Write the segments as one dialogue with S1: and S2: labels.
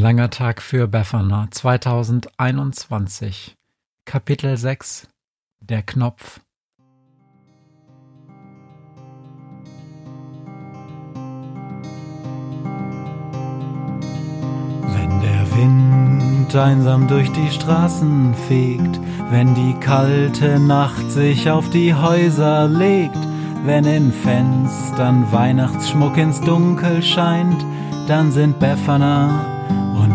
S1: Langer Tag für Befana. 2021 Kapitel 6 Der Knopf.
S2: Wenn der Wind einsam durch die Straßen fegt, wenn die kalte Nacht sich auf die Häuser legt, wenn in Fenstern Weihnachtsschmuck ins Dunkel scheint, dann sind Befana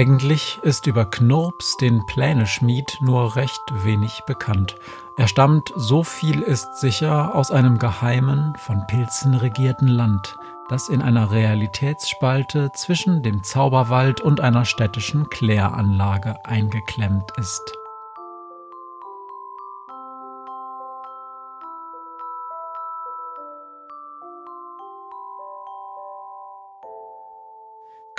S1: Eigentlich ist über Knurps, den Pläneschmied, nur recht wenig bekannt. Er stammt, so viel ist sicher, aus einem geheimen, von Pilzen regierten Land, das in einer Realitätsspalte zwischen dem Zauberwald und einer städtischen Kläranlage eingeklemmt ist.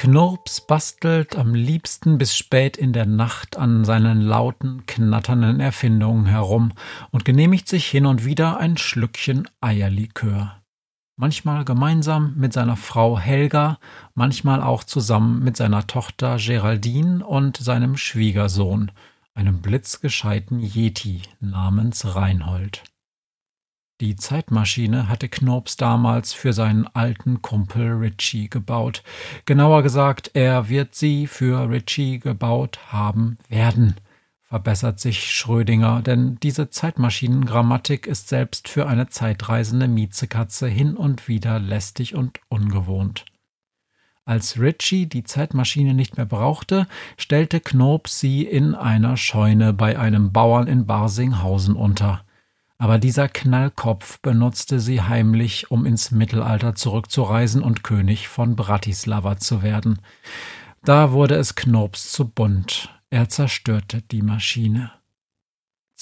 S1: Knurps bastelt am liebsten bis spät in der Nacht an seinen lauten, knatternden Erfindungen herum und genehmigt sich hin und wieder ein Schlückchen Eierlikör. Manchmal gemeinsam mit seiner Frau Helga, manchmal auch zusammen mit seiner Tochter Geraldine und seinem Schwiegersohn, einem blitzgescheiten Yeti namens Reinhold. Die Zeitmaschine hatte Knurps damals für seinen alten Kumpel Richie gebaut. Genauer gesagt, er wird sie für Richie gebaut haben werden, verbessert sich Schrödinger, denn diese Zeitmaschinengrammatik ist selbst für eine zeitreisende Miezekatze hin und wieder lästig und ungewohnt. Als Richie die Zeitmaschine nicht mehr brauchte, stellte Knurps sie in einer Scheune bei einem Bauern in Barsinghausen unter aber dieser Knallkopf benutzte sie heimlich, um ins Mittelalter zurückzureisen und König von Bratislava zu werden. Da wurde es Knurps zu bunt. Er zerstörte die Maschine.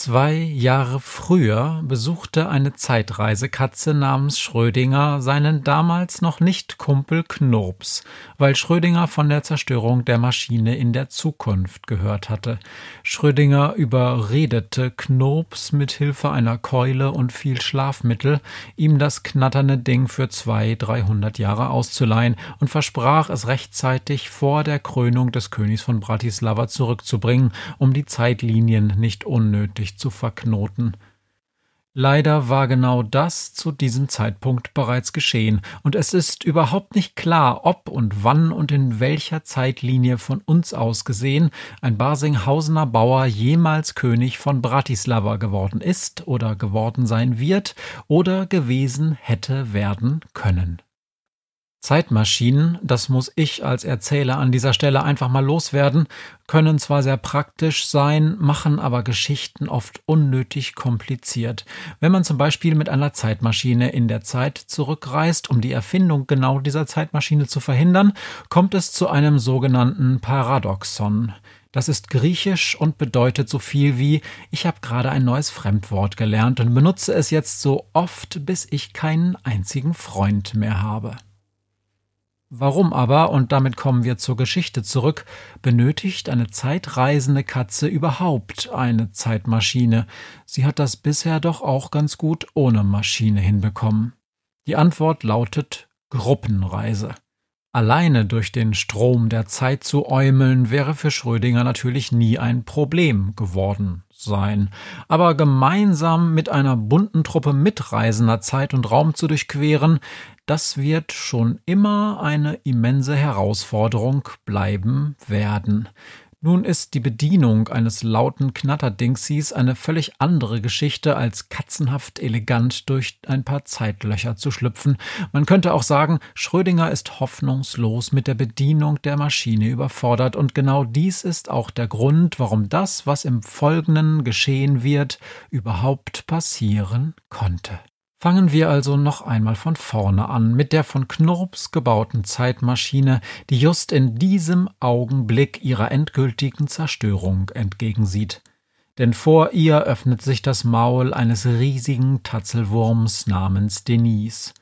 S1: Zwei Jahre früher besuchte eine Zeitreisekatze namens Schrödinger seinen damals noch nicht Kumpel Knurps, weil Schrödinger von der Zerstörung der Maschine in der Zukunft gehört hatte. Schrödinger überredete Knurps mit Hilfe einer Keule und viel Schlafmittel, ihm das knatternde Ding für zwei, dreihundert Jahre auszuleihen und versprach es rechtzeitig vor der Krönung des Königs von Bratislava zurückzubringen, um die Zeitlinien nicht unnötig sich zu verknoten. Leider war genau das zu diesem Zeitpunkt bereits geschehen, und es ist überhaupt nicht klar, ob und wann und in welcher Zeitlinie von uns aus gesehen ein Barsinghausener Bauer jemals König von Bratislava geworden ist oder geworden sein wird oder gewesen hätte werden können. Zeitmaschinen, das muss ich als Erzähler an dieser Stelle einfach mal loswerden, können zwar sehr praktisch sein, machen aber Geschichten oft unnötig kompliziert. Wenn man zum Beispiel mit einer Zeitmaschine in der Zeit zurückreist, um die Erfindung genau dieser Zeitmaschine zu verhindern, kommt es zu einem sogenannten Paradoxon. Das ist griechisch und bedeutet so viel wie ich habe gerade ein neues Fremdwort gelernt und benutze es jetzt so oft, bis ich keinen einzigen Freund mehr habe. Warum aber, und damit kommen wir zur Geschichte zurück, benötigt eine zeitreisende Katze überhaupt eine Zeitmaschine? Sie hat das bisher doch auch ganz gut ohne Maschine hinbekommen. Die Antwort lautet Gruppenreise. Alleine durch den Strom der Zeit zu äumeln wäre für Schrödinger natürlich nie ein Problem geworden sein. Aber gemeinsam mit einer bunten Truppe Mitreisender Zeit und Raum zu durchqueren, das wird schon immer eine immense Herausforderung bleiben werden. Nun ist die Bedienung eines lauten Knatterdingsies eine völlig andere Geschichte, als katzenhaft elegant durch ein paar Zeitlöcher zu schlüpfen. Man könnte auch sagen, Schrödinger ist hoffnungslos mit der Bedienung der Maschine überfordert, und genau dies ist auch der Grund, warum das, was im Folgenden geschehen wird, überhaupt passieren konnte. Fangen wir also noch einmal von vorne an mit der von Knurps gebauten Zeitmaschine, die just in diesem Augenblick ihrer endgültigen Zerstörung entgegensieht. Denn vor ihr öffnet sich das Maul eines riesigen Tatzelwurms namens Denise.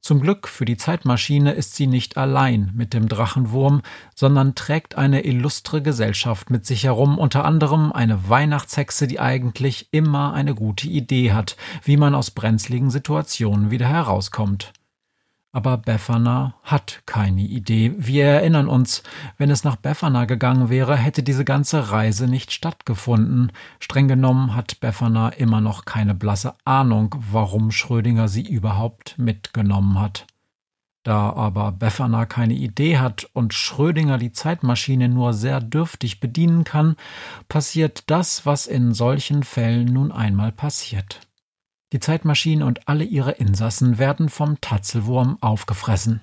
S1: Zum Glück für die Zeitmaschine ist sie nicht allein mit dem Drachenwurm, sondern trägt eine illustre Gesellschaft mit sich herum, unter anderem eine Weihnachtshexe, die eigentlich immer eine gute Idee hat, wie man aus brenzligen Situationen wieder herauskommt. Aber Befana hat keine Idee. Wir erinnern uns, wenn es nach Befana gegangen wäre, hätte diese ganze Reise nicht stattgefunden. Streng genommen hat Befana immer noch keine blasse Ahnung, warum Schrödinger sie überhaupt mitgenommen hat. Da aber Befana keine Idee hat und Schrödinger die Zeitmaschine nur sehr dürftig bedienen kann, passiert das, was in solchen Fällen nun einmal passiert. Die Zeitmaschine und alle ihre Insassen werden vom Tatzelwurm aufgefressen.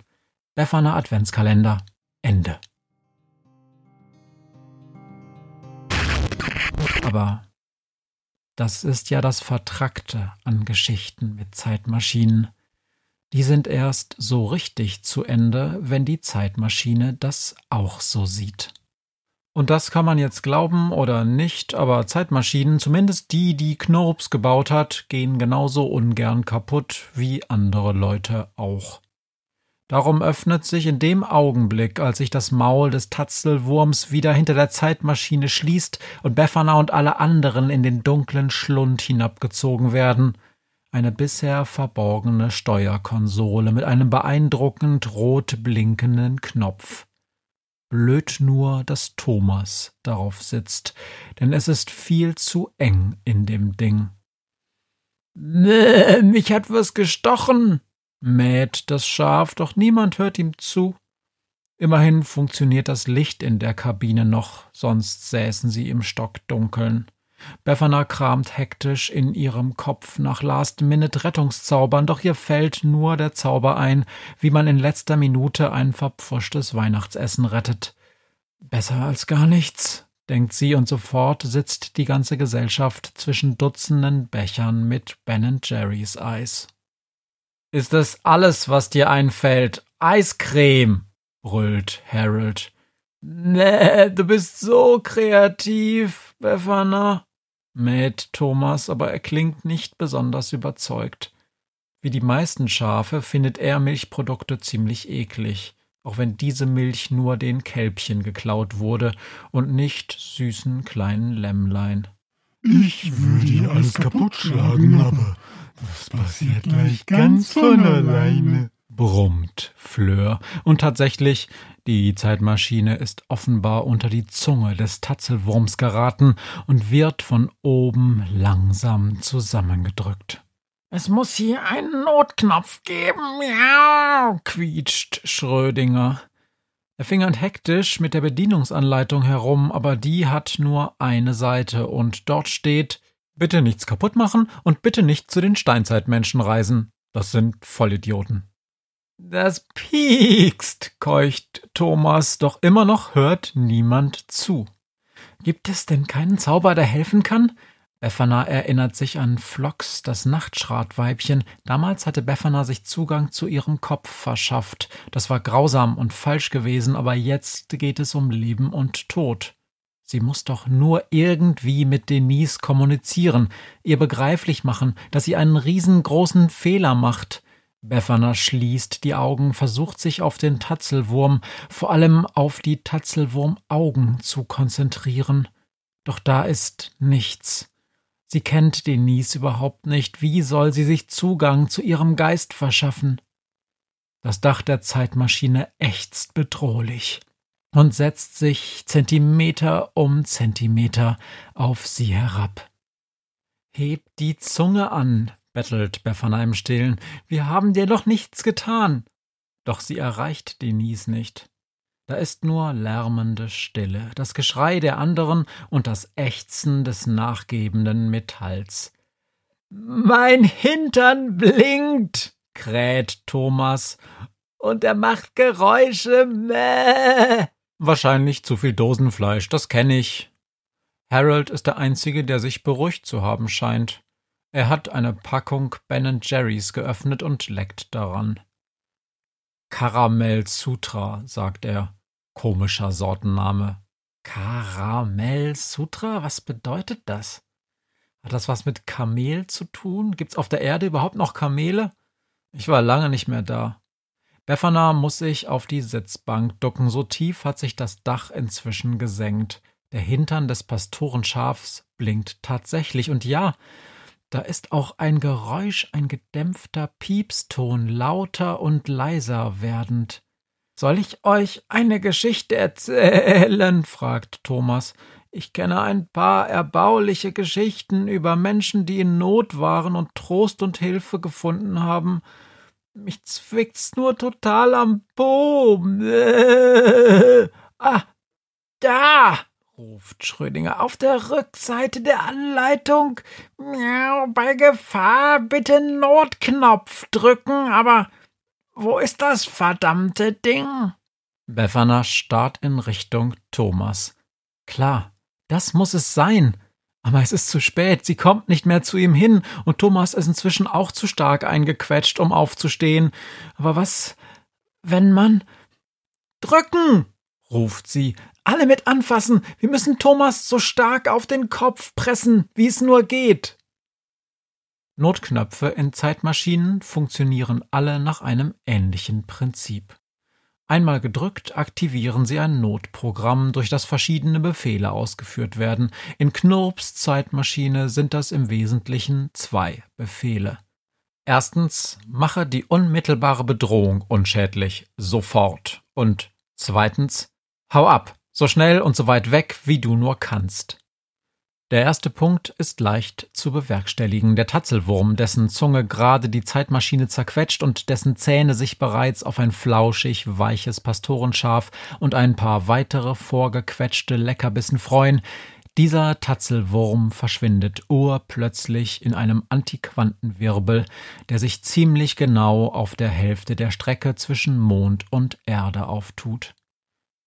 S1: Befana Adventskalender. Ende. Aber das ist ja das Vertrackte an Geschichten mit Zeitmaschinen. Die sind erst so richtig zu Ende, wenn die Zeitmaschine das auch so sieht. Und das kann man jetzt glauben oder nicht, aber Zeitmaschinen, zumindest die, die Knurps gebaut hat, gehen genauso ungern kaputt wie andere Leute auch. Darum öffnet sich in dem Augenblick, als sich das Maul des Tatzelwurms wieder hinter der Zeitmaschine schließt und Befana und alle anderen in den dunklen Schlund hinabgezogen werden, eine bisher verborgene Steuerkonsole mit einem beeindruckend rot blinkenden Knopf. Blöd nur, dass Thomas darauf sitzt, denn es ist viel zu eng in dem Ding. Mäh, mich hat was gestochen, mäht das Schaf, doch niemand hört ihm zu. Immerhin funktioniert das Licht in der Kabine noch, sonst säßen sie im Stockdunkeln. Befana kramt hektisch in ihrem Kopf nach Last-Minute-Rettungszaubern, doch ihr fällt nur der Zauber ein, wie man in letzter Minute ein verpfuschtes Weihnachtsessen rettet. Besser als gar nichts, denkt sie, und sofort sitzt die ganze Gesellschaft zwischen Dutzenden Bechern mit Ben Jerry's Eis. Ist das alles, was dir einfällt? Eiscreme, brüllt Harold. Nee, du bist so kreativ, Befana, mäht Thomas, aber er klingt nicht besonders überzeugt. Wie die meisten Schafe findet er Milchprodukte ziemlich eklig, auch wenn diese Milch nur den Kälbchen geklaut wurde und nicht süßen kleinen Lämmlein.
S3: Ich würde ihr alles kaputt schlagen, aber das passiert gleich ganz von alleine
S1: brummt Fleur. Und tatsächlich, die Zeitmaschine ist offenbar unter die Zunge des Tatzelwurms geraten und wird von oben langsam zusammengedrückt. Es muss hier einen Notknopf geben, ja, quietscht Schrödinger. Er fingert hektisch mit der Bedienungsanleitung herum, aber die hat nur eine Seite und dort steht Bitte nichts kaputt machen und bitte nicht zu den Steinzeitmenschen reisen. Das sind Vollidioten. Das piekst, keucht Thomas, doch immer noch hört niemand zu. Gibt es denn keinen Zauber, der helfen kann? Befana erinnert sich an Flox, das Nachtschratweibchen. Damals hatte Befana sich Zugang zu ihrem Kopf verschafft. Das war grausam und falsch gewesen, aber jetzt geht es um Leben und Tod. Sie muss doch nur irgendwie mit Denise kommunizieren, ihr begreiflich machen, dass sie einen riesengroßen Fehler macht. Befana schließt die Augen, versucht sich auf den Tatzelwurm, vor allem auf die Tatzelwurmaugen zu konzentrieren. Doch da ist nichts. Sie kennt Denise überhaupt nicht. Wie soll sie sich Zugang zu ihrem Geist verschaffen? Das Dach der Zeitmaschine ächzt bedrohlich und setzt sich Zentimeter um Zentimeter auf sie herab. Hebt die Zunge an, bettelt Befana im Stillen. Wir haben dir doch nichts getan. Doch sie erreicht Denise nicht. Da ist nur lärmende Stille, das Geschrei der anderen und das Ächzen des nachgebenden Metalls. Mein Hintern blinkt, kräht Thomas, und er macht Geräusche. Mäh. Wahrscheinlich zu viel Dosenfleisch, das kenne ich. Harold ist der Einzige, der sich beruhigt zu haben scheint. Er hat eine Packung Ben Jerry's geöffnet und leckt daran. Karamell Sutra, sagt er. Komischer Sortenname. Karamell Sutra? Was bedeutet das? Hat das was mit Kamel zu tun? Gibt's auf der Erde überhaupt noch Kamele? Ich war lange nicht mehr da. Befana muss sich auf die Sitzbank ducken, so tief hat sich das Dach inzwischen gesenkt. Der Hintern des Pastorenschafs blinkt tatsächlich, und ja, da ist auch ein Geräusch, ein gedämpfter Piepston, lauter und leiser werdend. Soll ich euch eine Geschichte erzählen? fragt Thomas. Ich kenne ein paar erbauliche Geschichten über Menschen, die in Not waren und Trost und Hilfe gefunden haben. Mich zwickt's nur total am Po. ah, da! Ruft Schrödinger. Auf der Rückseite der Anleitung. Miau, bei Gefahr bitte Notknopf drücken, aber wo ist das verdammte Ding? Befana starrt in Richtung Thomas. Klar, das muss es sein. Aber es ist zu spät, sie kommt nicht mehr zu ihm hin, und Thomas ist inzwischen auch zu stark eingequetscht, um aufzustehen. Aber was, wenn man. Drücken! Ruft sie, alle mit anfassen. Wir müssen Thomas so stark auf den Kopf pressen, wie es nur geht. Notknöpfe in Zeitmaschinen funktionieren alle nach einem ähnlichen Prinzip. Einmal gedrückt aktivieren sie ein Notprogramm, durch das verschiedene Befehle ausgeführt werden. In Knurps Zeitmaschine sind das im Wesentlichen zwei Befehle. Erstens, mache die unmittelbare Bedrohung unschädlich, sofort. Und zweitens, hau ab, so schnell und so weit weg, wie du nur kannst. Der erste Punkt ist leicht zu bewerkstelligen. Der Tatzelwurm, dessen Zunge gerade die Zeitmaschine zerquetscht und dessen Zähne sich bereits auf ein flauschig weiches Pastorenschaf und ein paar weitere vorgequetschte Leckerbissen freuen, dieser Tatzelwurm verschwindet urplötzlich in einem Antiquantenwirbel, der sich ziemlich genau auf der Hälfte der Strecke zwischen Mond und Erde auftut.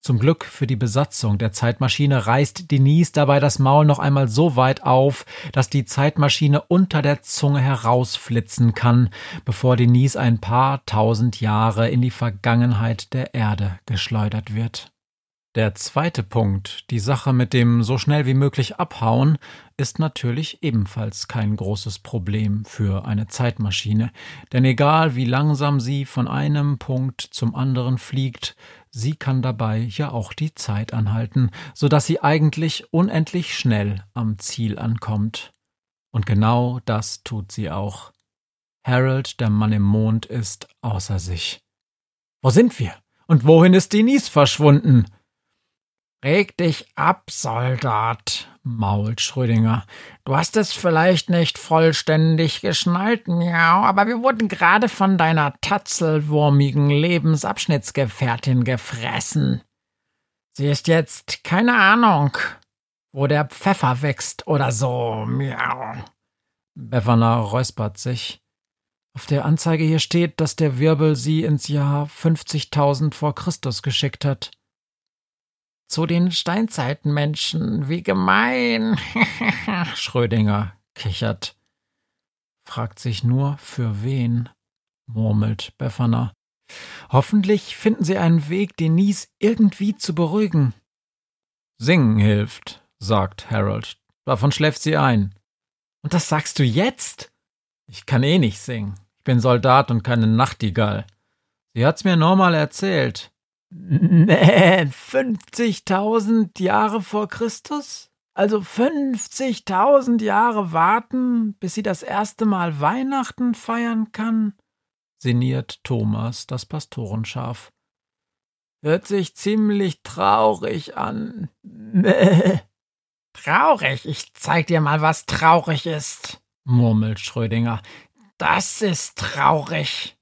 S1: Zum Glück für die Besatzung der Zeitmaschine reißt Denise dabei das Maul noch einmal so weit auf, dass die Zeitmaschine unter der Zunge herausflitzen kann, bevor Denise ein paar tausend Jahre in die Vergangenheit der Erde geschleudert wird. Der zweite Punkt, die Sache mit dem so schnell wie möglich abhauen, ist natürlich ebenfalls kein großes Problem für eine Zeitmaschine, denn egal wie langsam sie von einem Punkt zum anderen fliegt, sie kann dabei ja auch die Zeit anhalten, so dass sie eigentlich unendlich schnell am Ziel ankommt. Und genau das tut sie auch. Harold, der Mann im Mond, ist außer sich. Wo sind wir? Und wohin ist Denise verschwunden? Reg dich ab, Soldat, mault Schrödinger. Du hast es vielleicht nicht vollständig geschnallt, miau, aber wir wurden gerade von deiner tatzelwurmigen Lebensabschnittsgefährtin gefressen. Sie ist jetzt keine Ahnung, wo der Pfeffer wächst oder so, miau. Befana räuspert sich. Auf der Anzeige hier steht, dass der Wirbel sie ins Jahr 50.000 vor Christus geschickt hat. Zu den Steinzeitmenschen, wie gemein. Schrödinger kichert. Fragt sich nur, für wen, murmelt Befana. Hoffentlich finden sie einen Weg, Denise irgendwie zu beruhigen. Singen hilft, sagt Harold. Davon schläft sie ein. Und das sagst du jetzt? Ich kann eh nicht singen. Ich bin Soldat und keine Nachtigall. Sie hat's mir normal erzählt. Nee, 50.000 Jahre vor Christus? Also 50.000 Jahre warten, bis sie das erste Mal Weihnachten feiern kann? sinniert Thomas das Pastorenschaf. Hört sich ziemlich traurig an. Nee. Traurig? Ich zeig dir mal, was traurig ist, murmelt Schrödinger. Das ist traurig.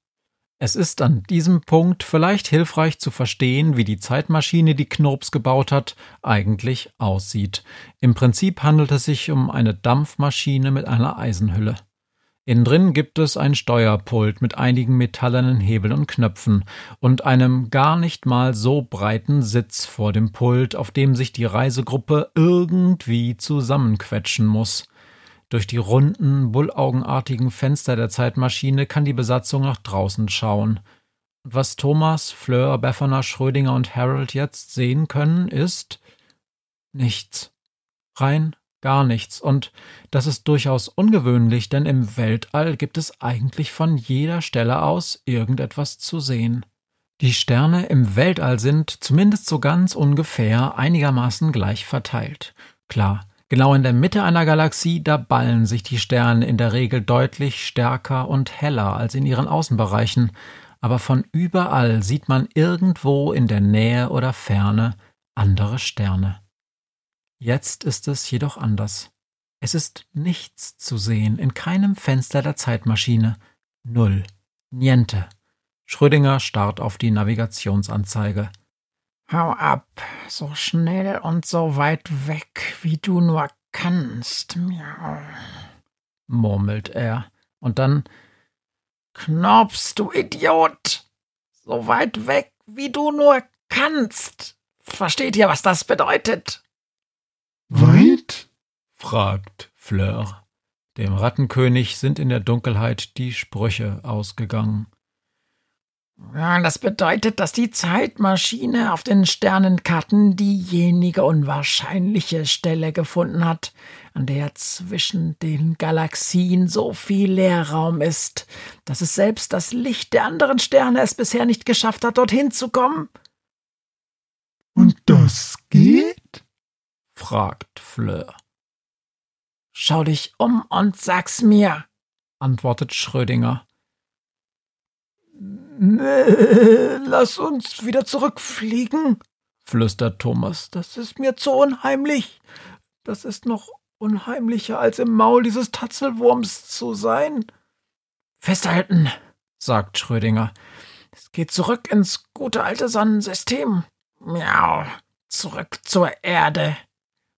S1: Es ist an diesem Punkt vielleicht hilfreich zu verstehen, wie die Zeitmaschine, die Knurps gebaut hat, eigentlich aussieht. Im Prinzip handelt es sich um eine Dampfmaschine mit einer Eisenhülle. Innen drin gibt es ein Steuerpult mit einigen metallenen Hebeln und Knöpfen und einem gar nicht mal so breiten Sitz vor dem Pult, auf dem sich die Reisegruppe irgendwie zusammenquetschen muss. Durch die runden, bullaugenartigen Fenster der Zeitmaschine kann die Besatzung nach draußen schauen. Und was Thomas, Fleur, Befana, Schrödinger und Harold jetzt sehen können, ist nichts. Rein gar nichts. Und das ist durchaus ungewöhnlich, denn im Weltall gibt es eigentlich von jeder Stelle aus irgendetwas zu sehen. Die Sterne im Weltall sind, zumindest so ganz ungefähr, einigermaßen gleich verteilt. Klar, Genau in der Mitte einer Galaxie, da ballen sich die Sterne in der Regel deutlich stärker und heller als in ihren Außenbereichen, aber von überall sieht man irgendwo in der Nähe oder Ferne andere Sterne. Jetzt ist es jedoch anders. Es ist nichts zu sehen, in keinem Fenster der Zeitmaschine. Null. Niente. Schrödinger starrt auf die Navigationsanzeige.
S4: Hau ab, so schnell und so weit weg, wie du nur kannst, miau,
S1: murmelt er, und dann
S4: Knops, du Idiot, so weit weg, wie du nur kannst. Versteht ihr, was das bedeutet?
S3: Weit?
S1: fragt Fleur. Dem Rattenkönig sind in der Dunkelheit die Sprüche ausgegangen.
S4: Ja, das bedeutet, dass die Zeitmaschine auf den Sternenkarten diejenige unwahrscheinliche Stelle gefunden hat, an der zwischen den Galaxien so viel Leerraum ist, dass es selbst das Licht der anderen Sterne es bisher nicht geschafft hat, dorthin zu kommen.
S3: Und das geht?
S1: fragt Fleur.
S4: Schau dich um und sag's mir,
S1: antwortet Schrödinger.
S4: Lass uns wieder zurückfliegen, flüstert Thomas. Das ist mir zu unheimlich. Das ist noch unheimlicher, als im Maul dieses Tatzelwurms zu sein. Festhalten, sagt Schrödinger. Es geht zurück ins gute alte Sonnensystem. Miau, zurück zur Erde.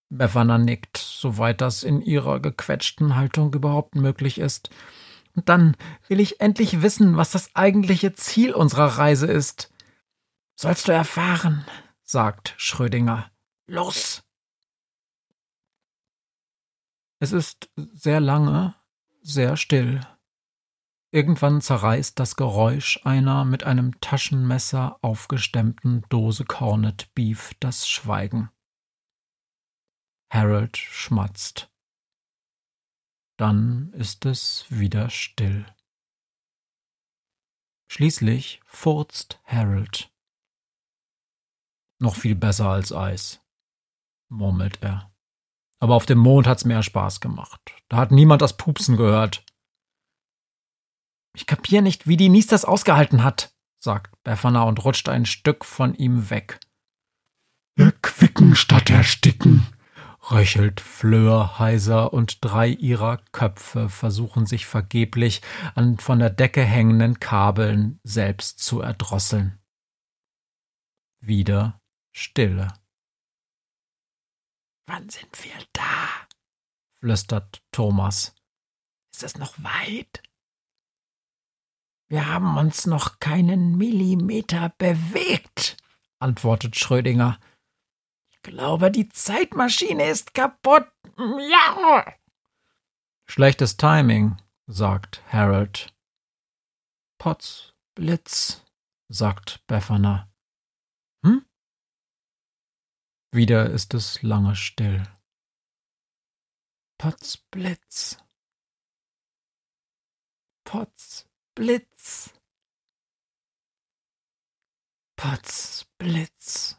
S1: Befana nickt, soweit das in ihrer gequetschten Haltung überhaupt möglich ist. Und dann will ich endlich wissen, was das eigentliche Ziel unserer Reise ist.
S4: Sollst du erfahren, sagt Schrödinger. Los!
S1: Es ist sehr lange, sehr still. Irgendwann zerreißt das Geräusch einer mit einem Taschenmesser aufgestemmten Dose Cornet Beef das Schweigen. Harold schmatzt. Dann ist es wieder still. Schließlich furzt Harold. Noch viel besser als Eis, murmelt er. Aber auf dem Mond hat's mehr Spaß gemacht. Da hat niemand das Pupsen gehört. Ich kapier nicht, wie die Nies das ausgehalten hat, sagt Befana und rutscht ein Stück von ihm weg.
S3: Erquicken statt ersticken,
S1: röchelt Fleur heiser und drei ihrer Köpfe versuchen sich vergeblich an von der Decke hängenden Kabeln selbst zu erdrosseln. Wieder Stille.
S4: Wann sind wir da?
S1: flüstert Thomas.
S4: Ist es noch weit? Wir haben uns noch keinen Millimeter bewegt, antwortet Schrödinger glaube, die Zeitmaschine ist kaputt. Ja.
S1: Schlechtes Timing, sagt Harold. Potz, Blitz, sagt Befana. Hm? Wieder ist es lange still.
S4: Potz, Blitz. Potz, Blitz. Potz, Blitz.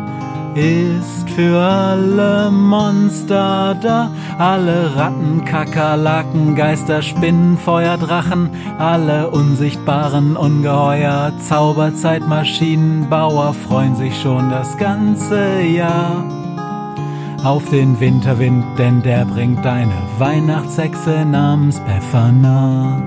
S2: ist für alle Monster da, alle Ratten, Kakerlaken, Geister, Spinnen, Feuer, Drachen, alle unsichtbaren Ungeheuer, Zauberzeitmaschinenbauer freuen sich schon das ganze Jahr auf den Winterwind, denn der bringt eine Weihnachtshexe namens Befana.